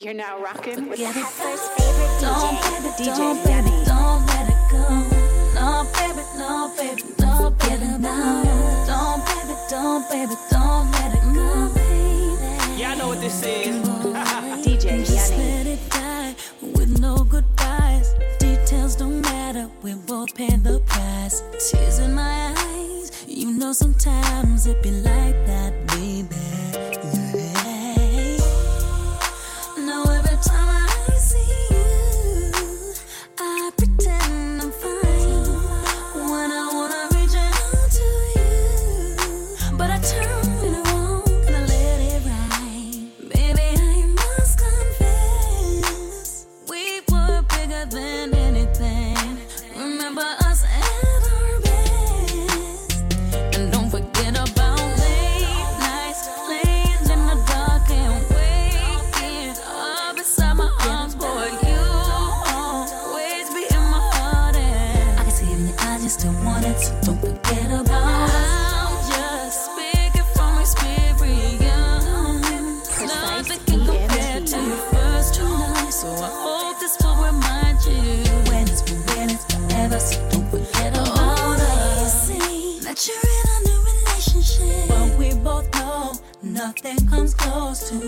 You're now rocking with yeah. Heifer's favorite don't DJ, baby, DJ Debbie. Don't let it go. No, baby, no, baby, no, baby, no. Don't, baby, don't, baby, don't let it go. Baby. Y'all know what this is. DJ Just let it die with no goodbyes. Details don't matter. We both pay the price. Tears in my eyes. You know sometimes it be like that. time. close to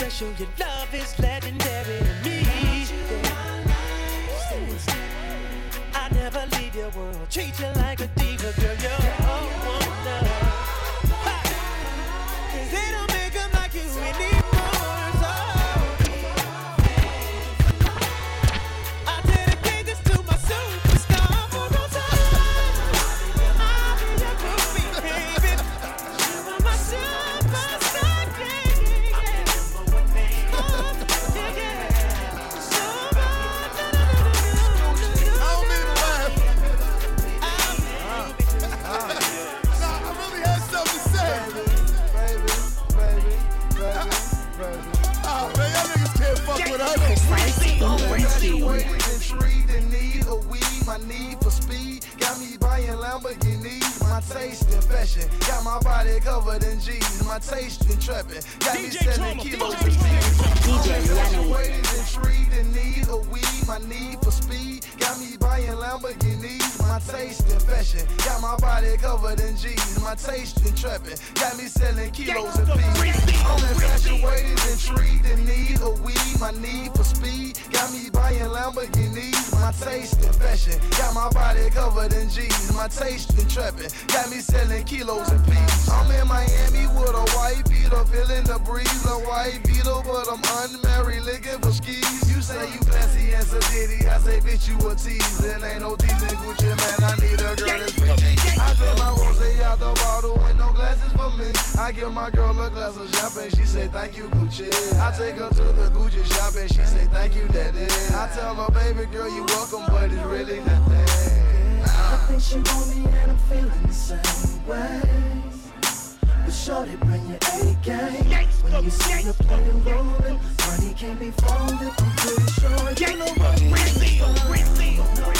special. Your love is legendary to me. I never leave your world. Treat you like In got my body covered in G's. My taste in trapping got me selling kilos of P's. I'm infatuated, intrigued in need of weed, my need for speed got me buying Lamborghinis. My taste in fashion got my body covered in G's. My taste in trapping got me selling kilos and P's. I'm in Miami with a white beater, feeling the breeze, a white beetle, but I'm unmarried, looking for skis. You say you classy and sedity, I say bitch you a tease, and ain't no teasing Gucci Mane. I need a girl that's pretty. I drink my rose out the bottle with no glasses for me. I give my girl a glass of champagne, she say thank you Gucci. I take her to the Gucci shop and she say thank you daddy. I tell her baby girl you welcome, but it's really nothing. I think she want me and I'm feeling the same way. But shorty, bring your A game. When you see the play rolling, money can't be folded. I'm pretty sure you know what it is.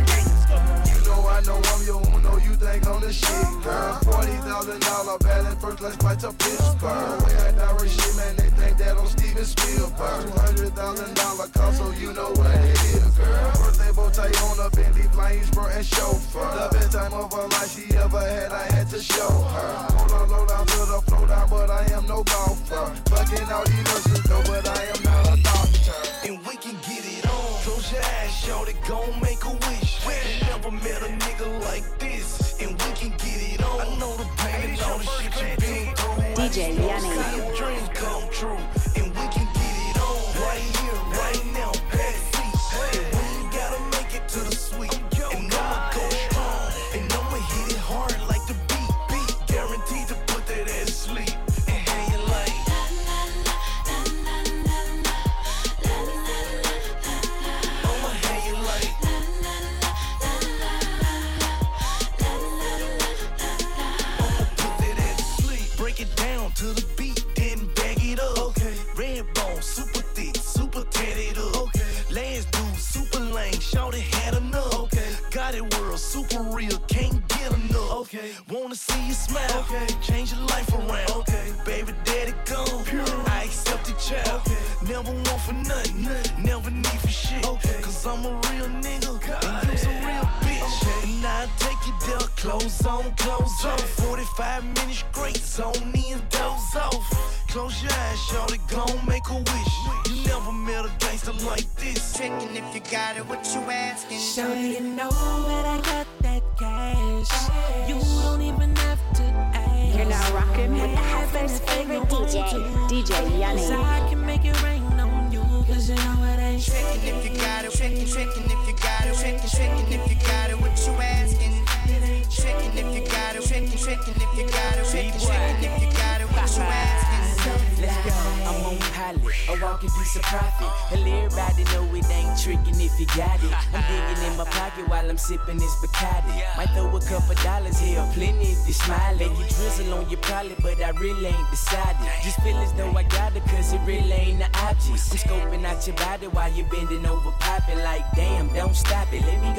think I'm the shit, girl. Forty thousand dollar ballot, first class flight to Pittsburgh. Way I direct shit, man, they think that I'm Steven Spielberg. Two hundred thousand dollar car, so you know what it is, girl. Birthday bow tie on a Bentley, flying spur and chauffeur. The best time of her life she ever had, I had to show her. Hold on, low down to the flow down, but I am no golfer. Fucking all these nurses, though, but I am not a doctor. and we can get it on. Close your eyes, shorty, gon' make a wish. Never met a nigga like this, DJ Yuni.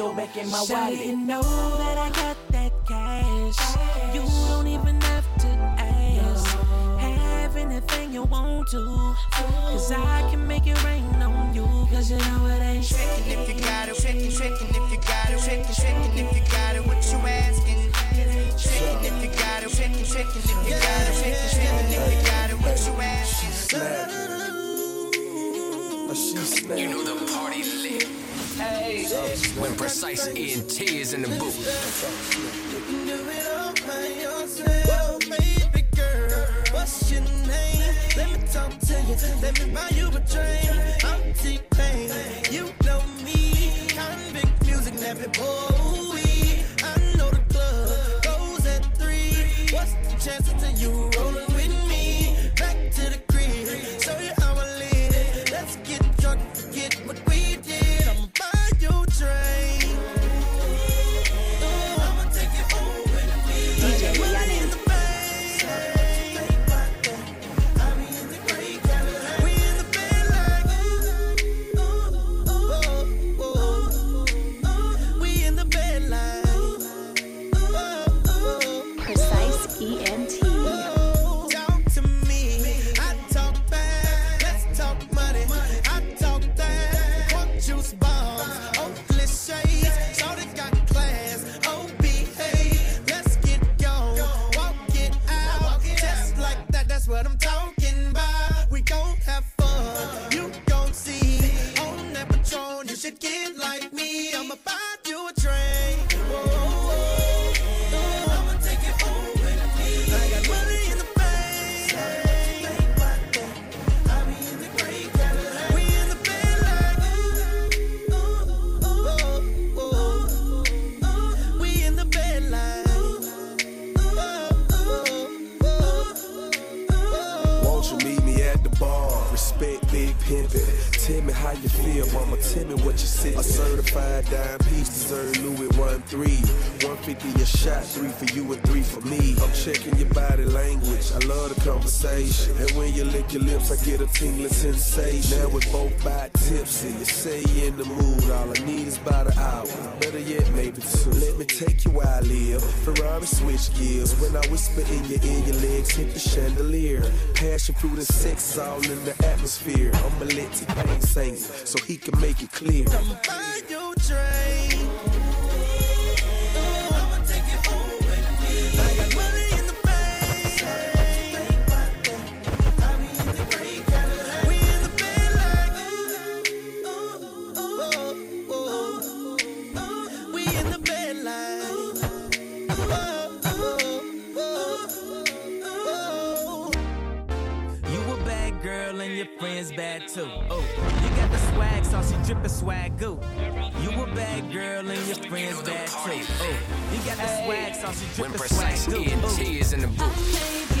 Stop it. Let me go back in my Shawty, you know that I got that cash. You don't even have to ask. Have anything you want to. Cause I can make it rain on you. Cause you know it ain't Tricking if you got it, tricking, tricking if you got it, tricking, tricking if you got it, what you asking? Tricking if you got it, tricking, tricking if you got it, tricking, tricking if you got it, what you asking? You know the party lit. Hey, when precise ENT is in the booth. What's your name? Let me talk to you. Let me buy you a. I'm T-Pain. You know me. Music, never boy. I know the club goes at three. What's the you rolling conversation. And when you lick your lips, I get a tingling sensation. Now we're both by tipsy. You say you're in the mood. All I need is about an hour. Better yet, maybe two. Let me take you where I live. Ferrari switch gears. When I whisper in your ear, your legs hit the chandelier. Passion fruit and sex all in the atmosphere. I'ma let T-Pain sing so he can make it clear. I'ma buy you a drink. Swag, saucy swag goo. You a bad girl and your friends bad too. Oh, you got the swag, saucy When drippin' precise swag goo. ENT Oh. is in the booth.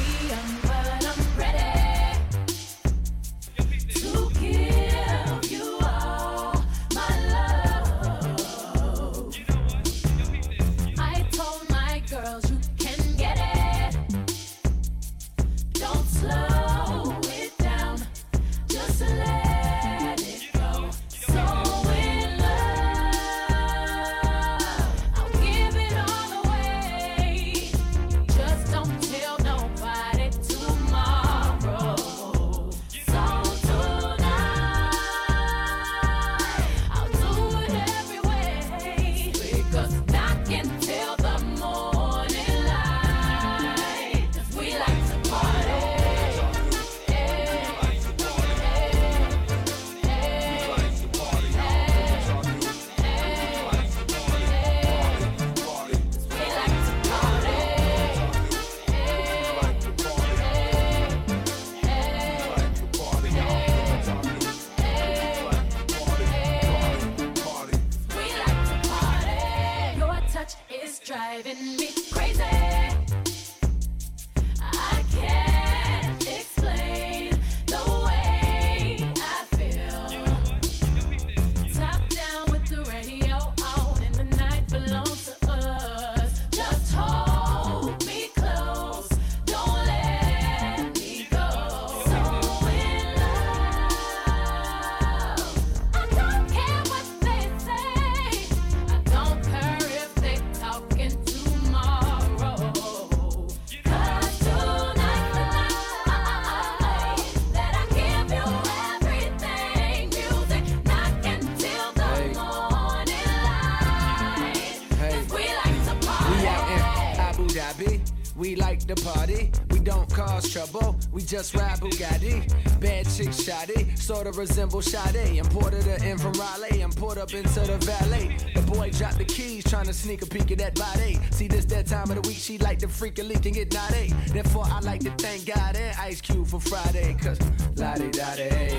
Just ride Bugatti. Bad chick shoddy. Sorta resemble Sade. Imported her in from Raleigh and poured up into the valet. The boy dropped the keys, trying to sneak a peek at that body. See this that time of the week, she like to freak a leak and get naughty. Therefore, I like to thank God and Ice Cube for Friday. Cause la di da baby,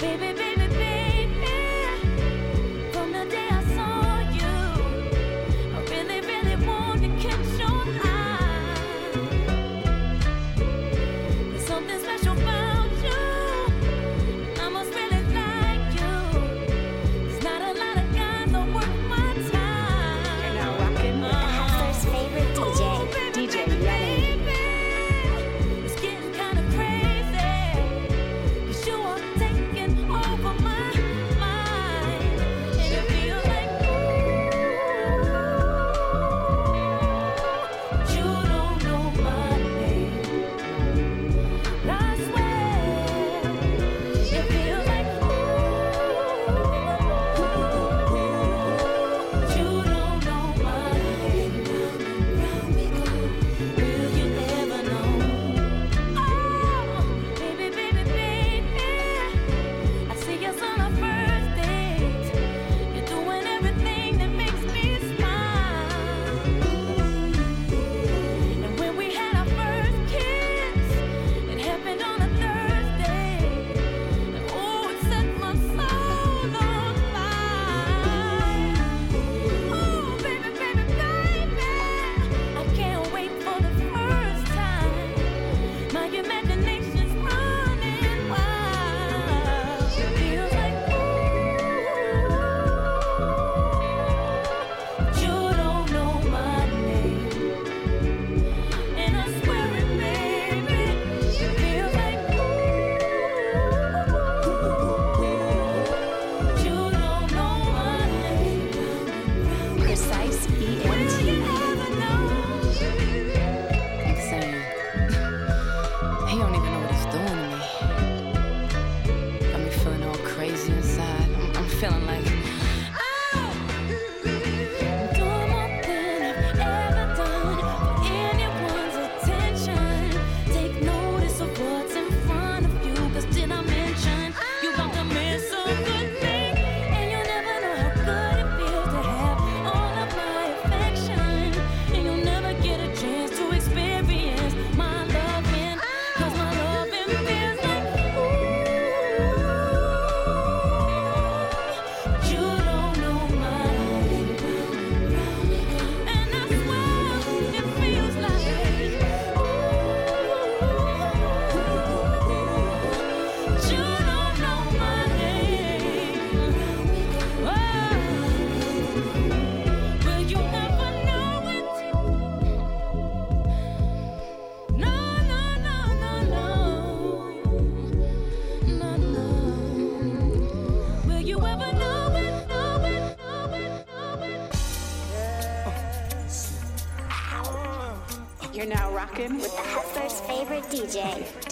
baby,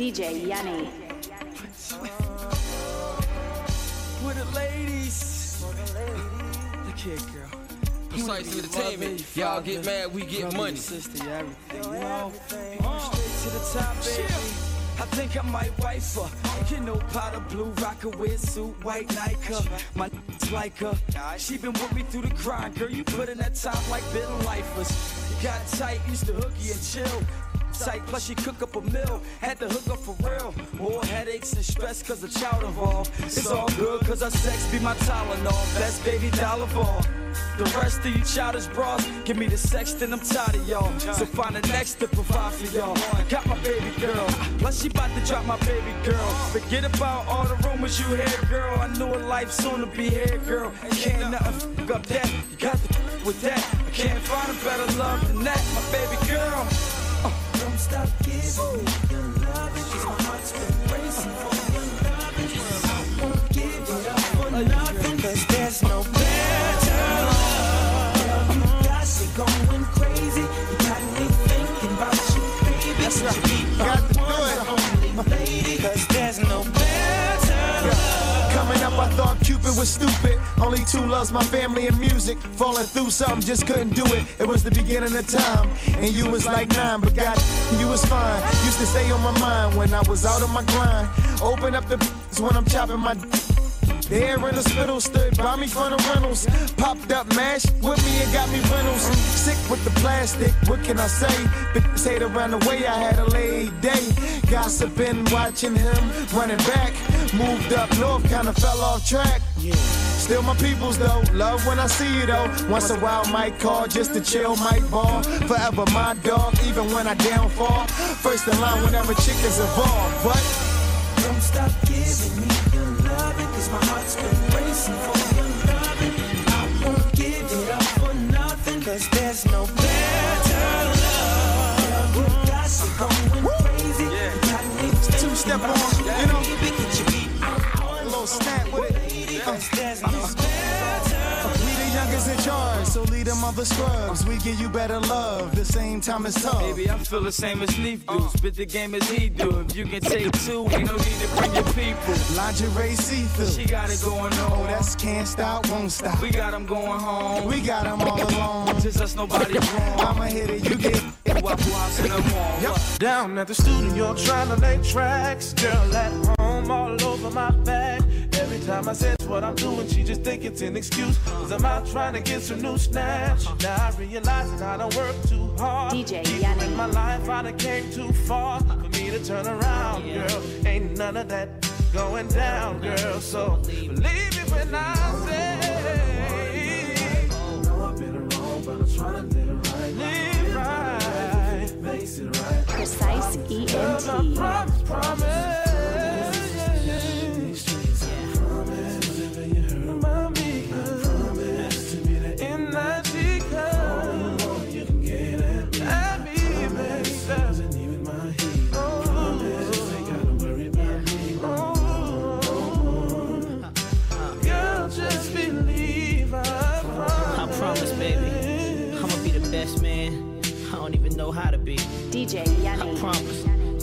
DJ, DJ Yuni. With the ladies. Look here, girl. Precise entertainment. Y'all get mad, we get money. Sister, you everything. You know, straight to the top, baby. I think I might wife her. You know, powder blue, rocker with suit, white Nike. My like her. She been with me through the grind, girl. You put in that time like bitter lifers. Got tight, used to hooky and chill. Tight, plus she cook up a meal. Had to hook up for real. More headaches and stress cause of child involved. It's all good cause her sex be my Tylenol. Best baby dollar of all. The rest of you childish bras, give me the sex, then I'm tired of y'all. So find the next to provide for y'all. Got my baby girl, plus she about to drop my baby girl. Forget about all the rumors you hear, girl. I knew a life soon to be here, girl. Can't nothing fuck up that. You got to with that. I can't find a better love than that, my baby girl. Don't stop giving me your loving, 'cause my heart's been racing for your loving. I won't give it up for nothing, 'cause there's no was stupid. Only two loves my family and music. Falling through something, just couldn't do it. It was the beginning of time, and you was like nine, but God, you was fine. Used to stay on my mind when I was out of my grind. Open up the when I'm chopping my. The air in the spittle stood by me from the rentals. Popped up, mashed with me and got me rentals. Sick with the plastic, what can I say? Bitches hate around the way I had a late day. Gossiping, watching him running back. Moved up north, kinda fell off track. Still my peoples though, love when I see you though. Once a while might call just to chill, might ball. Forever my dog, even when I downfall. First in line whenever chickens involved, but stop giving me your loving, 'cause my heart's been racing for your loving. I won't give it up for nothing, 'cause there's no better love. Got going crazy. You got me two step on, you know. So lead them other scrubs. We give you better love, the same time as tough. Baby, I feel the same as Leaf do. Spit the game as he do. If you can take two, ain't no need to bring your people. Lingerie see-through. She got it going on. Oh, that's can't stop, won't stop. We got them going home. We got them all alone. Just us, nobody wrong. I'ma hit it, you get it. Wap waps in the mall. Yep. Down at the studio trying to lay tracks. Girl at home all over my back. Every time I said what I'm doing, she just think it's an excuse. Cause I'm out trying to get some new snatch. Now I realize that I don't work too hard. DJ Even Yuni. in my life, I done came too far for me to turn around, girl. Ain't none of that going down, girl. So believe me when I say. know I've been wrong, but I'm trying to live right. Live right. Makes it right. Precise E Girl, I ENT. promise, promise.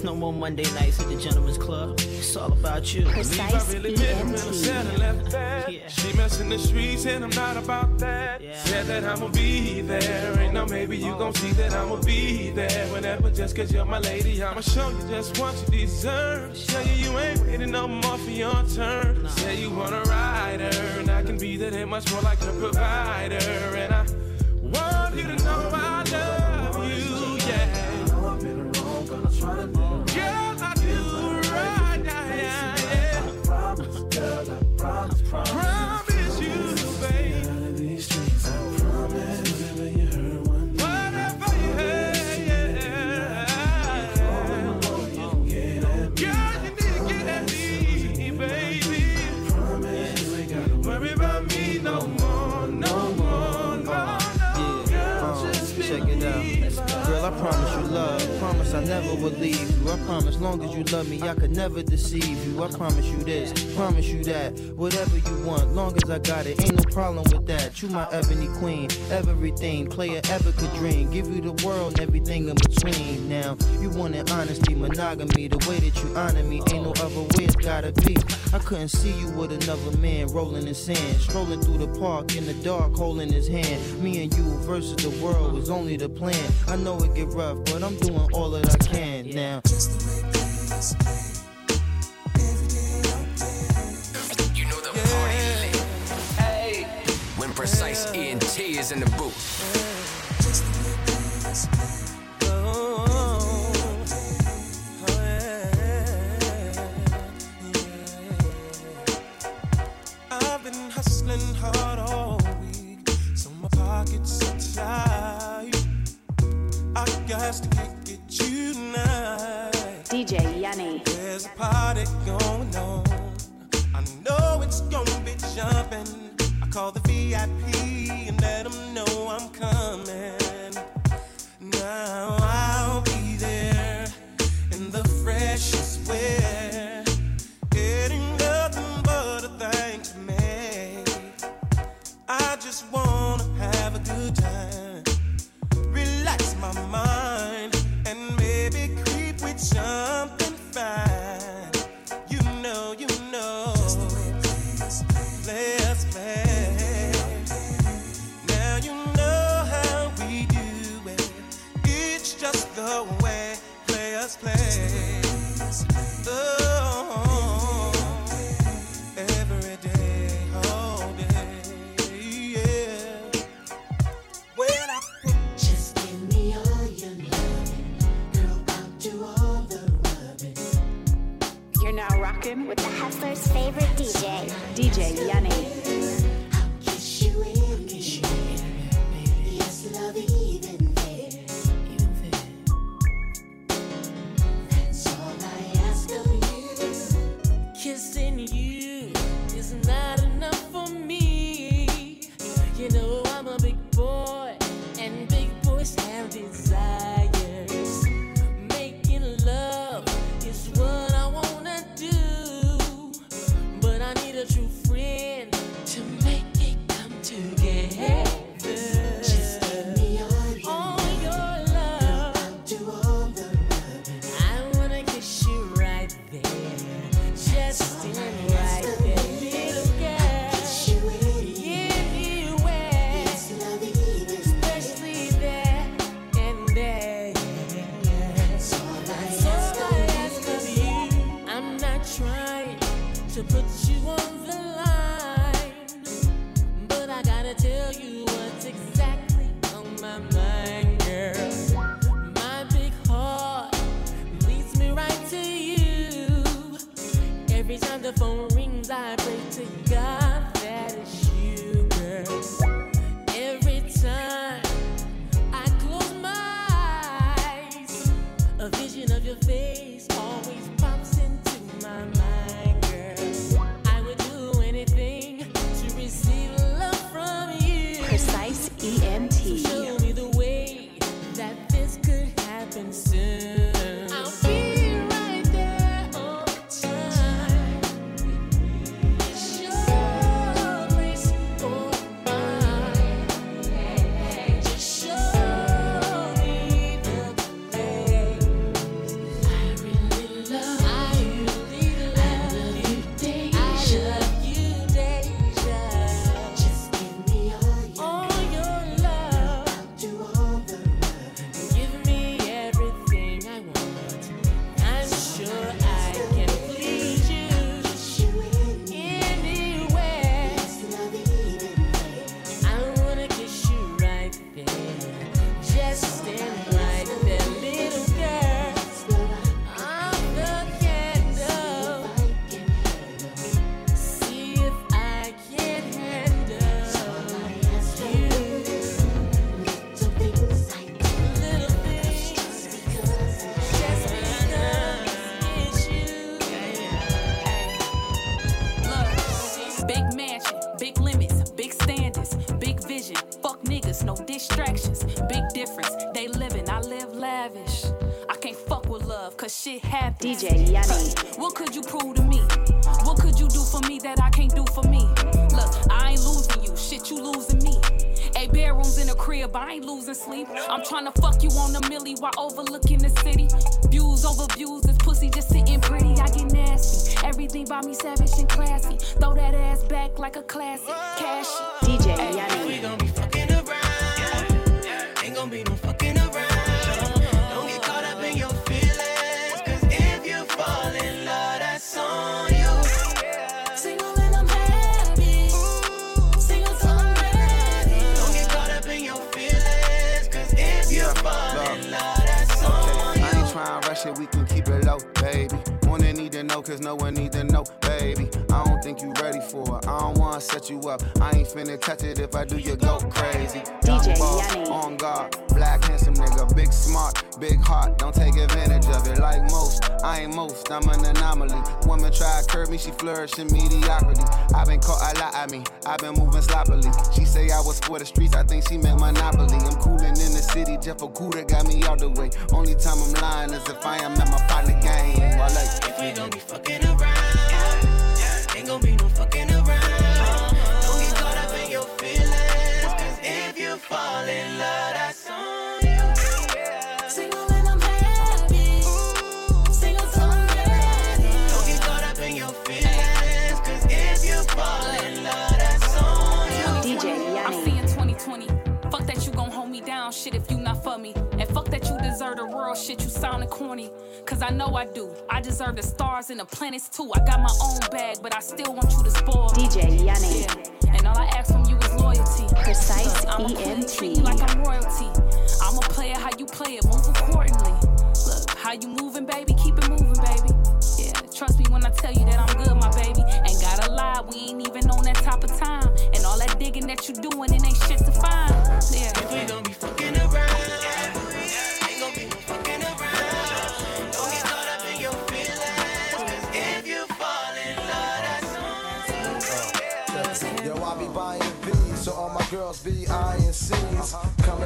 There's no more Monday nights at the Gentleman's Club. It's all about you. Precise really meant it when I said I left that. She messing the streets and I'm not about that. Yeah. Said that I'ma be there. And now maybe you gon' see that I'ma be there. Whenever just cause you're my lady, I'ma show you just what you deserve. Tell you you ain't waiting no more for your turn. Say you want a rider, and I can be that and much more like a provider. And I want you to know I love Promise leave you. I promise long as you love me, I could never deceive you. I promise you this, promise you that. Whatever you want, long as I got it, ain't no problem with that. You my ebony queen, everything. Player ever could dream. Give you the world and everything in between. Now, you wanted honesty, monogamy. The way that you honor me, ain't no other way it's gotta be. I couldn't see you with another man rolling in sand. Strolling through the park in the dark, holding his hand. Me and you versus the world was only the plan. I know it get rough, but I'm doing all that I can now. You know the party lit. Hey. When precise ENT is in the booth. I've been hustling hard all week, so my pockets are tight. I got to kick There's a party going on. I know it's gonna be jumping. I call the VIP happens. DJ Yuni. What could you prove to me? What could you do for me that I can't do for me? Look, I ain't losing you. Shit, you losing me. Eight bedrooms in a crib, I ain't losing sleep. I'm trying to fuck you on the millie while overlooking the city. Views over views, this pussy just sitting pretty. I get nasty. Everything by me savage and classy. Throw that ass back like a classic. Cashy. DJ no one need to know, baby. I don't think you ready for it. I don't wanna set you up. I ain't finna touch it if I do, you go crazy. DJ Ball, On guard, black handsome nigga, big smart, big heart. Don't take advantage of it like most. I ain't most, I'm an anomaly. Woman try to curb me, she flourish in mediocrity. i been caught a lot at me, i been moving sloppily. She say I was for the streets, I think she meant monopoly. I'm coolin' in the city, Jeff Okuda got me out the way. Only time I'm lying is if I am at my partner game. While like, If we gon' be fucking around, ain't gon' be no fucking around. Don't get caught up in your feelings. Cause if you fall in love, that's on you. Single and I'm happy. Single till I'm ready. Don't get caught up in your feelings. Cause if you fall in love, that's on you. DJ I'm seeing 2020. Fuck that you gon' hold me down, shit, if you not for me. Deserve the world, shit, you soundin' corny. Cause I know I do. I deserve the stars and the planets too. I got my own bag, but I still want you to spoil me. DJ Yuni. Yeah. And all I ask from you is loyalty. Precise I'ma treat you like I'm royalty. I'ma play it how you play it, move accordingly. Look, how you moving, baby? Keep it moving, baby. Yeah, trust me when I tell you that I'm good, my baby. Ain't gotta lie, we ain't even on that type of time. And all that digging that you doing, it ain't shit to find. Yeah.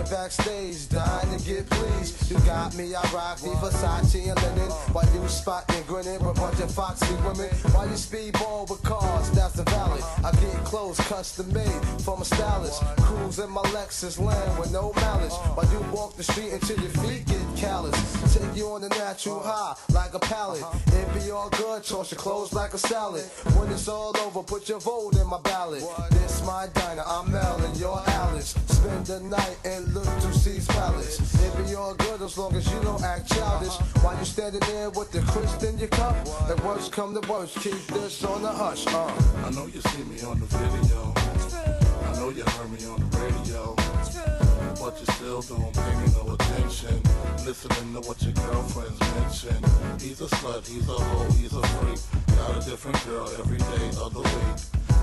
Coming backstage, dying to get pleased. You got me, I rock the Versace and linen. While you spotting, grinning with a bunch of foxy women. While you speedball with cars, that's the valley. I get clothes custom made from a stylist. Cruise in my Lexus land with no malice. While you walk the street until your feet get callous. Take you on the natural high like a pallet. It be all good, toss your clothes like a salad. When it's all over, put your vote in my ballot. This my diner, I'm Mel and you're Alice. Spend the night and look to C's palace. It be all good as long as you don't act childish. While you standing there with the crisp in your cup. The worst come the worst, keep this on the hush. Uh. I know you see me on the video. I know you heard me on the radio. But you still don't pay me no attention. Listening to what your girlfriends mention. He's a slut, he's a hoe, he's a freak. Got a different girl every day of the week.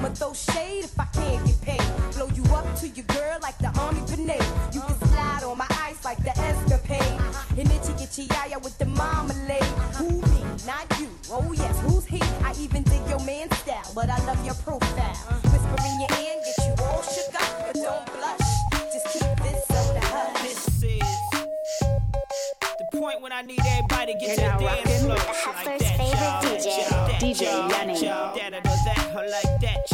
Yes, indeed. I'ma throw shade if I can't get paid. Blow you up to your girl like the army grenade. You can slide on my ice like the escapade. And itchy itchy yaya with the marmalade. Who me? Not you. Oh yes, who's he? I even dig your man style, but I love your profile. Whisper in your ear, and get you all shook up, but don't blush. Just keep this on the hush. This is the point when I need everybody to get You're to the now dance rocking floor. with Like Hustler's that, favorite y'all. DJ, DJ y'all. Yuni. That, or that, or like that,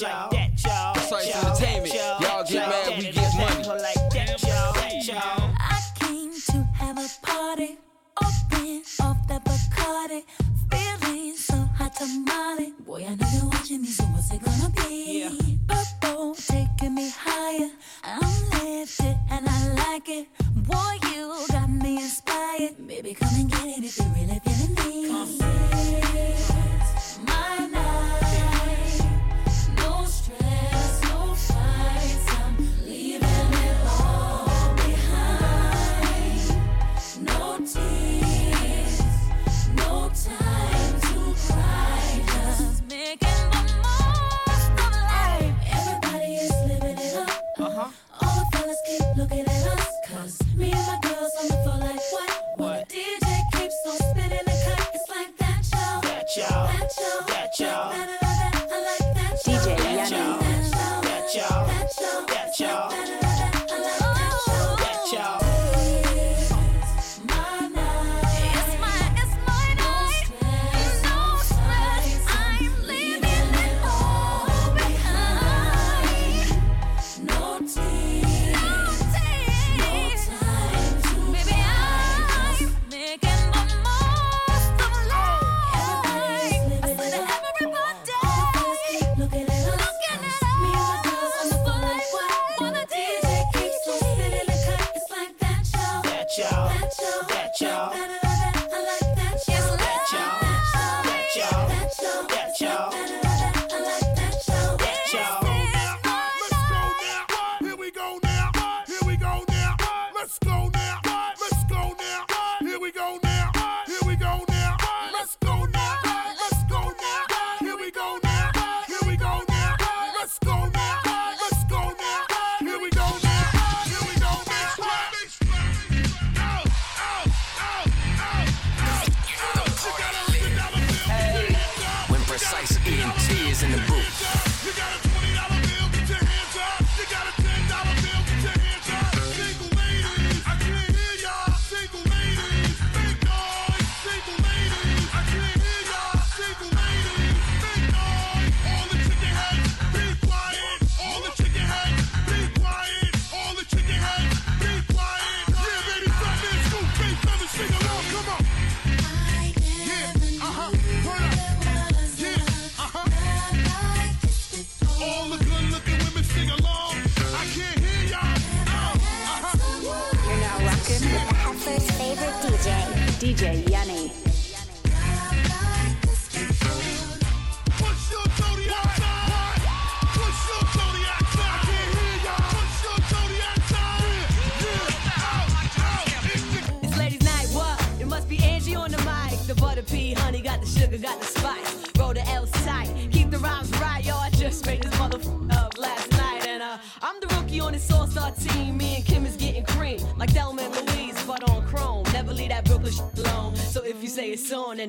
y'all. That, y'all. That, y'all. Precise Y'all. Entertainment. Y'all. Y'all get mad, we get money. like that, y'all. I came to have a party, open off that Bacardi, feeling so hot tamale. Boy, I know you're watching me, so what's it gonna be? Purple taking me higher, I'm lifted and I like it. Boy, you got me inspired. Baby, come and get it if you're really feeling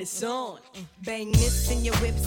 focus on. Bang this in your whips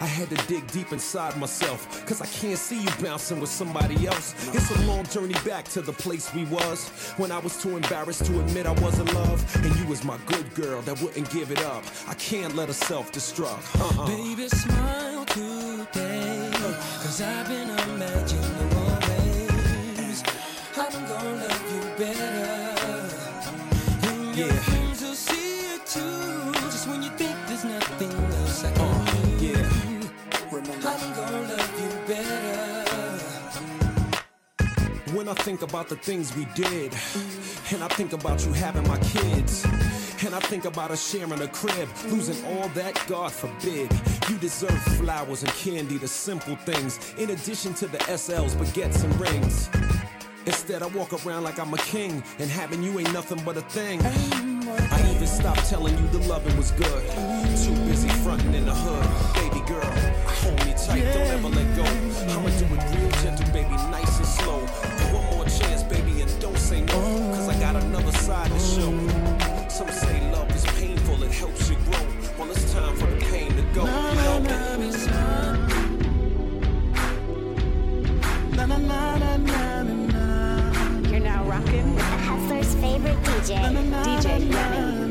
I had to dig deep inside myself, cause I can't see you bouncing with somebody else. It's a long journey back to the place we was when I was too embarrassed to admit I was in love. And you was my good girl that wouldn't give it up. I can't let her self destruct. Uh-uh. Baby, smile today. Cause I've been imagining more ways. I'm gonna When I think about the things we did, and I think about you having my kids, and I think about us sharing a crib, losing all that, God forbid. You deserve flowers and candy, the simple things, in addition to the SLs, baguettes, and rings. Instead, I walk around like I'm a king, and having you ain't nothing but a thing. I even stopped telling you the loving was good. Too busy fronting in the hood. Baby girl, hold me tight, don't ever let go. I'ma do it real gentle, baby, nice and slow. One more chance, baby, and don't say no. Cause I got another side to show. Some say love is painful, it helps you grow. Well, it's time for the pain to go. Help me. You're now rocking with the Hustler's favorite DJ, DJ Yuni.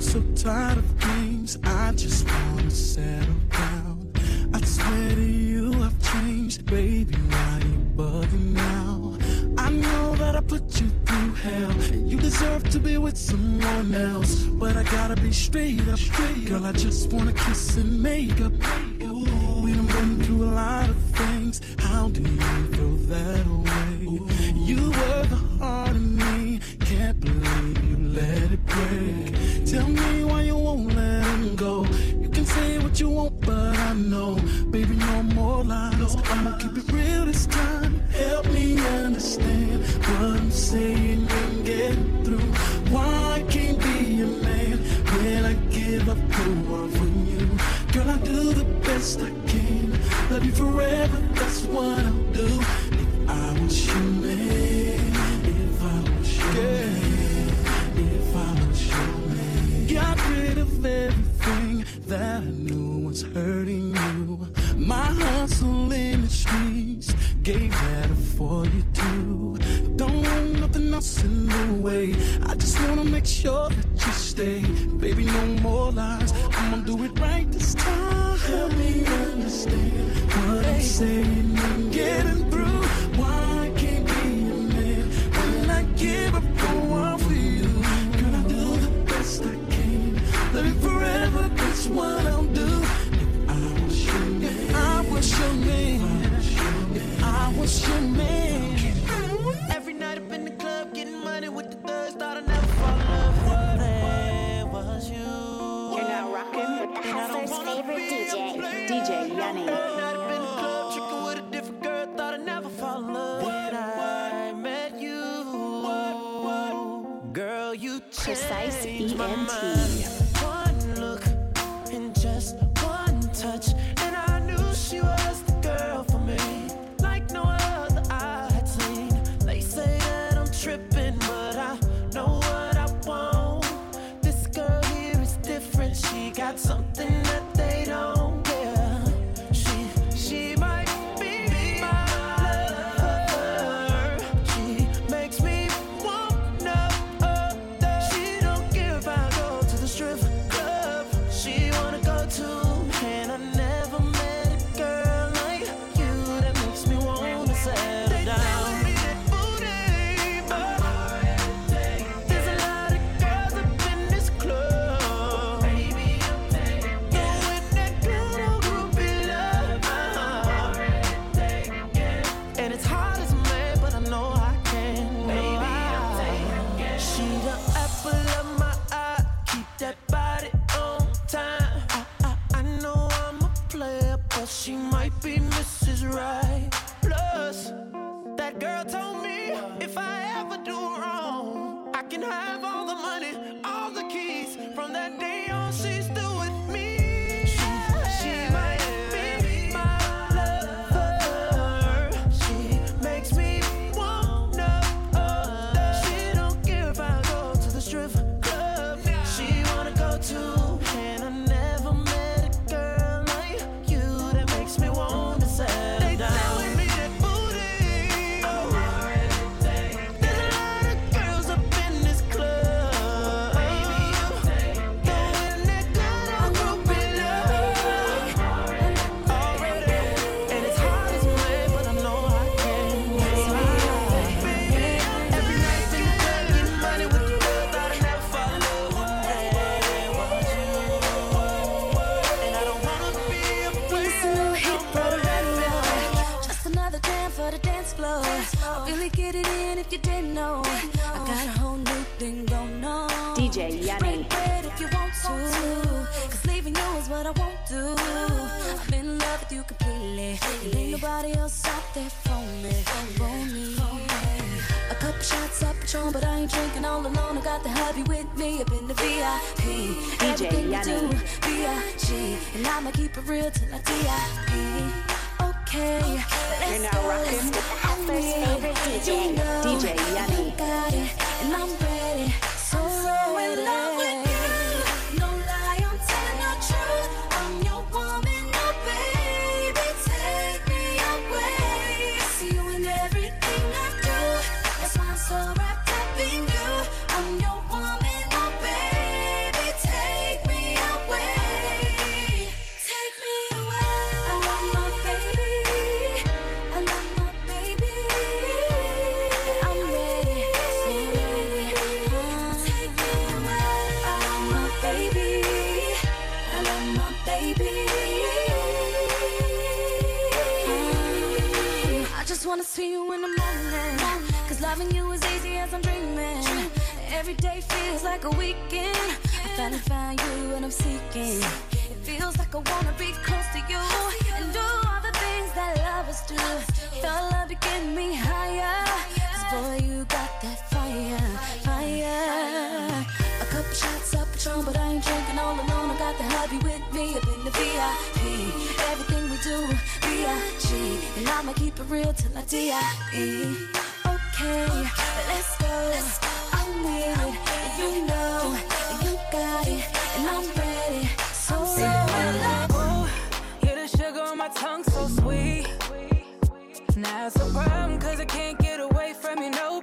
So tired of games. I just wanna settle down. I swear to you, I've changed, baby. Why you bugging now? I know that I put you through hell. You deserve to be with someone else, but I gotta be straight up, straight. Girl, I just wanna kiss and make up. Ooh, we done been through a lot of things. How do you throw that away? You were the heart of me. Can't believe you let it break. Tell me why you won't let him go. You can say what you want, but I know, baby, no more lies. I'ma keep it real this time. Help me understand what I'm saying and get through. Why I can't be a man when I give up the world for you? Girl, I do the best I can. Love you forever, that's what I'll if you didn't know. I got a whole new thing going on. DJ Yuni. If you want to. Cause leaving you is what I won't do. I'm in love with you completely. And ain't nobody else out there for me. For me. A couple shots of Patron, but I ain't drinking all alone. I got the hubby with me up in the VIP. Everything we Yuni. do, B.I.G. And I'ma keep it real till I. Okay, You're now rocking with the Heifer's favorite DJ, DJ Yuni. you got it, and I'm ready. So, in love with you. See you in the morning. Cause loving you is easy as I'm dreaming. Every day feels like a weekend. I finally found you and I'm seeking. It feels like I wanna be close to you and do all the things that lovers do. Your love, you get me higher. Cause boy, you got that fire, fire. Patron, but I ain't drinking all alone. I got the hubby with me up in the VIP. Everything we do, B.I.G. And I'ma keep it real till I D.I.E. Okay, let's go. I'm with it, and you know, and you got it, and I'm ready. So, so. Ooh, yeah, the sugar on my tongue so sweet. Now it's a problem, cause I can't get away from you, no,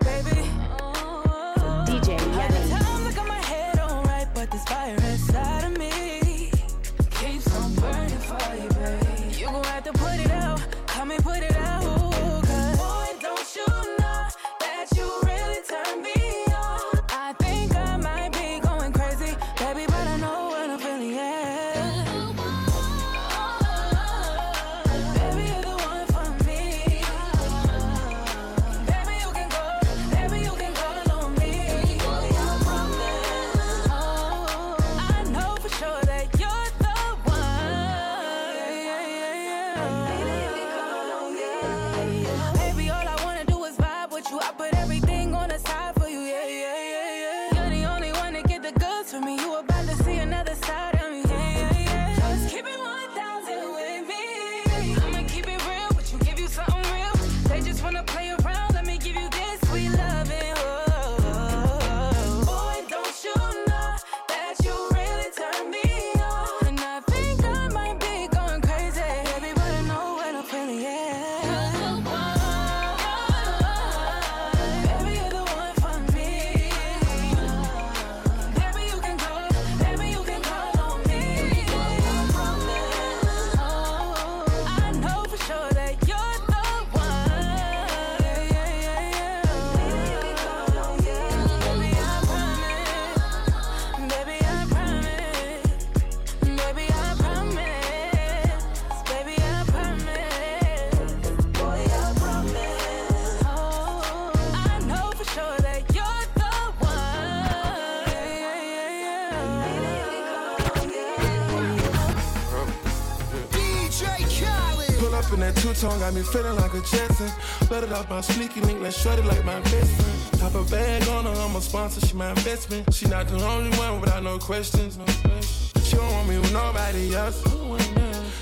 feeling like a Jetson. Let it off my sneaky link, let's short it like my best friend. Top a bag on her, I'm a sponsor, she my investment. She not the only one without no questions. No questions. She don't want me with nobody else.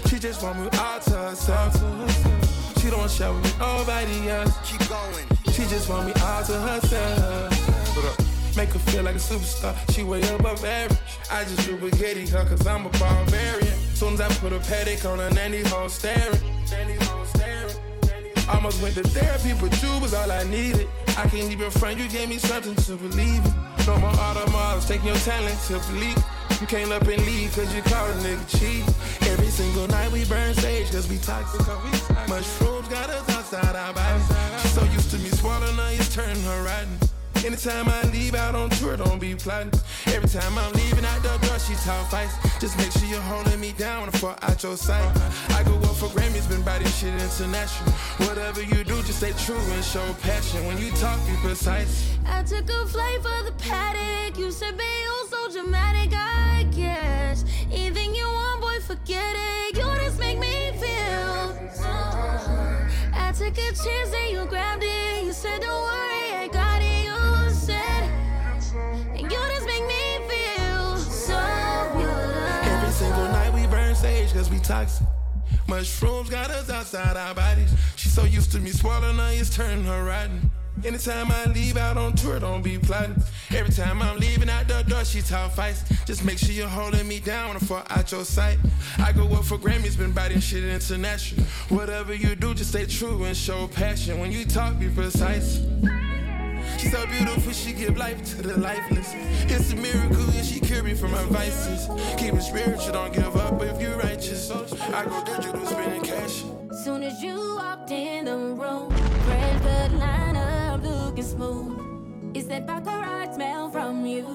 She just want me all to herself. She don't share with nobody else. Keep going. She just want me all to herself. Make her feel like a superstar. She way up above average. I just do spaghetti her cause I'm a barbarian. Soon as I put a paddock on her, nanny. Nanny staring. Almost went to therapy, but you was all I needed. I can't even front, you gave me something to believe in. No more automobiles, taking your talent to believe. You came up and leave cause you called a nigga cheap. Every single night we burn sage cause we toxic. Mushrooms got us outside our bodies. So used to me swallowing her, it's turning her rotten. Anytime I leave out on tour, don't be plotting. Every time I'm leaving out the door, she talk fights. Just make sure you're holding me down before out your sight. I go up for Grammys, been this shit international. Whatever you do, just stay true and show passion. When you talk, be precise. I took a flight for the paddock. You said, babe, oh, so dramatic, I guess. Anything you want, boy, forget it. You just make me feel. I took a chance and you grabbed cause we toxic. Mushrooms got us outside our bodies. She's so used to me swallowing it's turning her rotten. Anytime I leave out on tour, don't be plotting. Every time I'm leaving out the door, she talk fights. Just make sure you're holding me down before out your sight. I go up for Grammys, been biting shit international. Whatever you do, just stay true and show passion. When you talk, be precise. She's so beautiful, she give life to the lifeless. It's a miracle, and she cure me from my vices. Keep it spiritual, don't give up if you're righteous. I go digital, spending cash. Soon as you walked in the room, fresh good line up, looking smooth. It's that baccarat smell from you.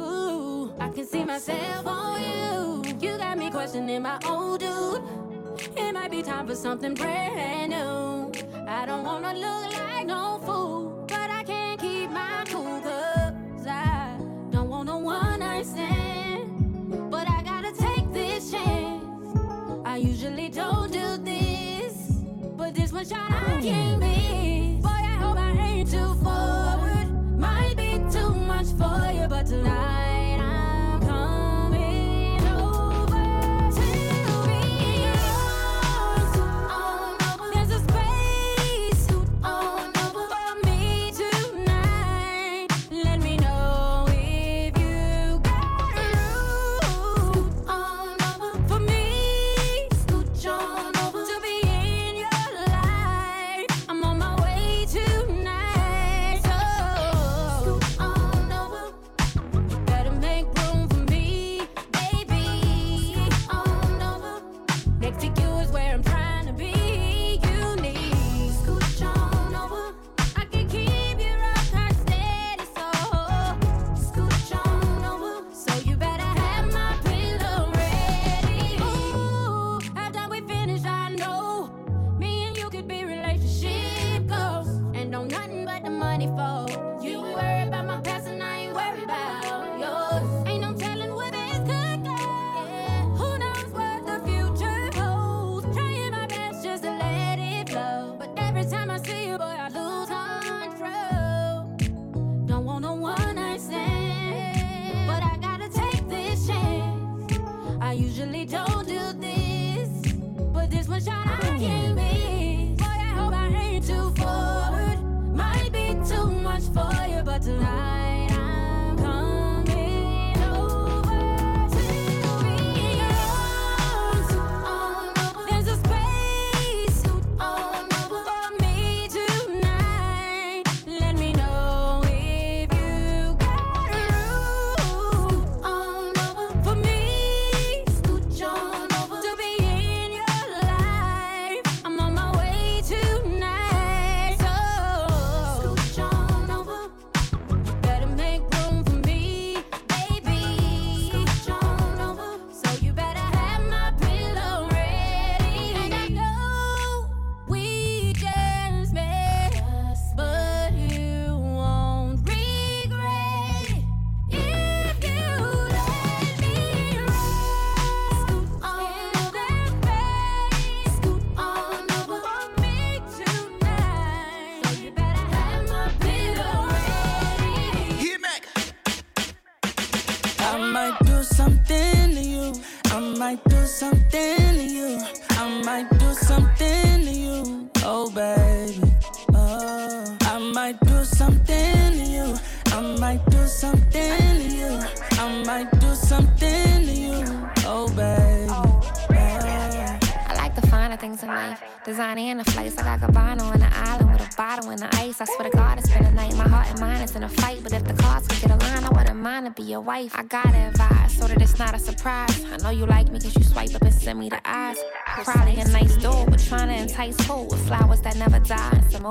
Ooh, I can see myself on you. You got me questioning my old dude. It might be time for something brand new. I don't wanna look like no fool, tonight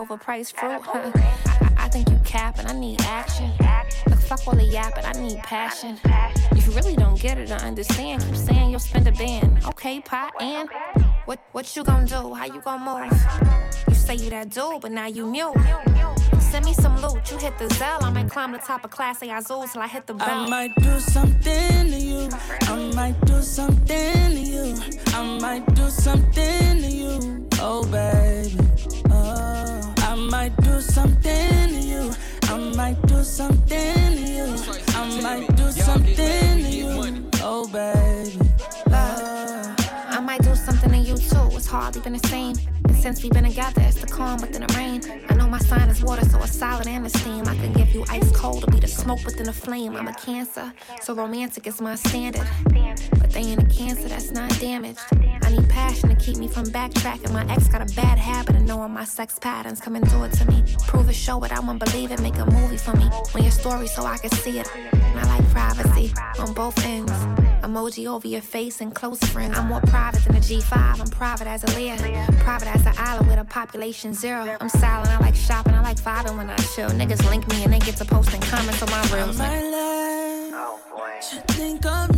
overpriced fruit. I, I think you capping, I need action. Look, fuck all the yapping, I need passion. If you really don't get it or understand, keep saying you'll spend a band. Okay, pot and what what you gonna do? How you gonna move? You say you that dude, but now you mute. Send me some loot, you hit the Zell. I might climb the top of Clase Azul till I hit the bell. I might do something to you. I might do something to you. I might do something to you. Oh, baby. Oh, I might do something to you. I might do something to you. I might do something to you. Oh, baby. Love. I might do something to you too. It's hardly been the same. And since we've been together, it's the calm within the rain. I know my sign is water, so it's solid and it's steam. I can give you ice cold to be the smoke within the flame. I'm a cancer, so romantic is my standard. But they ain't a cancer that's not damaged. I need passion to keep me from backtracking. My ex got a bad habit of knowing my sex patterns. Come and do it to me. Prove it, show it, I won't believe it. Make a movie for me. On your story so I can see it. And I like privacy on both ends. Emoji over your face and close friends. I'm more private than a G5. I'm private as a Leah. Private as an island with a population zero. I'm silent, I like shopping, I like vibing when I chill. Niggas link me and they get to posting comments on my reels. My life, oh, you think of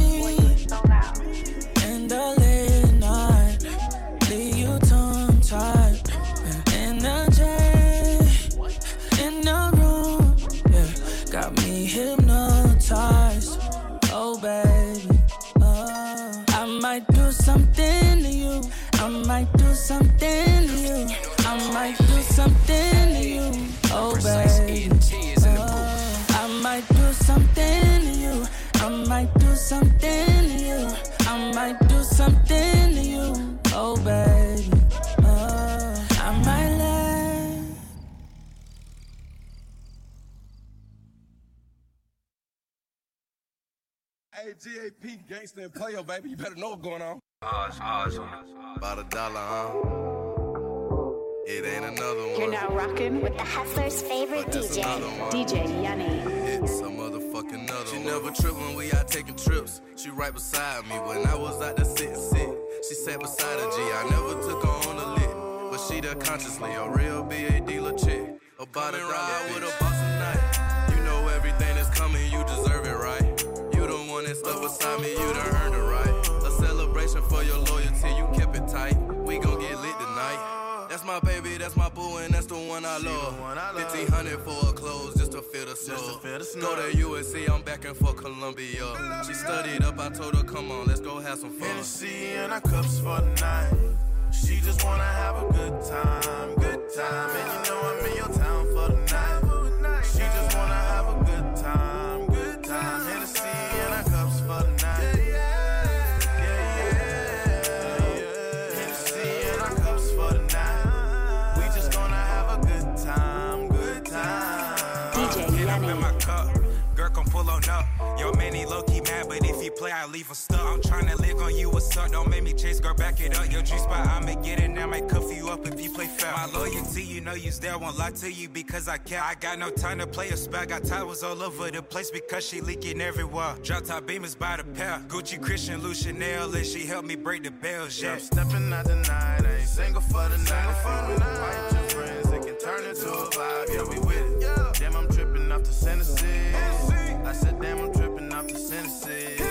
GAP, gangsta and player, baby. You better know what's going on. About a dollar, huh? It ain't another one. You're now rocking with the Hustler's favorite DJ, DJ Yuni. It's a motherfucking another She never trip when we out taking trips. She right beside me when I was out there sitting sick. She sat beside a G. I never took her on a lick. But she there consciously, a real BA dealer chick. About a ride with a boss tonight. You know everything that's coming, you deserve it, right? You the one that stuck beside me, you done earned it, right? A celebration for your loyalty, you kept it tight. We gon' get lit tonight. That's my baby, that's my boo, and that's the one I love. 1500 for her clothes just to feel the snug. Go to USC, I'm backing for Columbia. She studied up, I told her, come on, let's go have some fun. Hennessy and our cups for the night. She just wanna have a good time, good time. And you know I'm in your town for the night. Girl, come pull on up. Yo, man, he low key mad, but if he play, I leave a stuck. I'm tryna lick on you, what's up? Don't make me chase, girl, back it up. Your G spot, I'ma get it now, might cuff you up if you play fair. My loyalty, you know you's there, won't lie to you because I care. I got no time to play a spell, got towers all over the place because she leaking everywhere. Drop top beamers by the pair. Gucci, Christian, Lou Chanel, and she helped me break the bells, yeah. I'm stepping out the night, I ain't single for the night. For the night. your friends, it can turn into a vibe, yeah, we with it. Damn, I'm tripping off the Tennessee. I said, damn, I'm tripping off the Tennessee.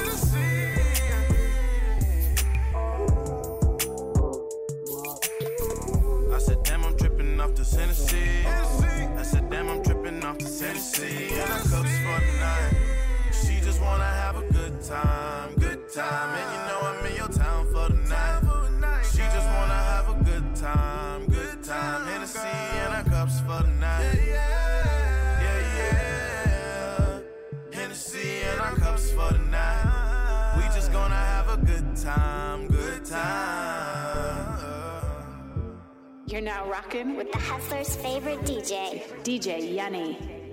I said, damn, I'm tripping off the Tennessee. I said, damn, I'm tripping off the Tennessee. For the night. She just wanna have a good time, good time. And you know I'm in your town for the night. She just wanna have a good time, time, good time. You're now rocking with the Hustler's favorite DJ, DJ Yuni.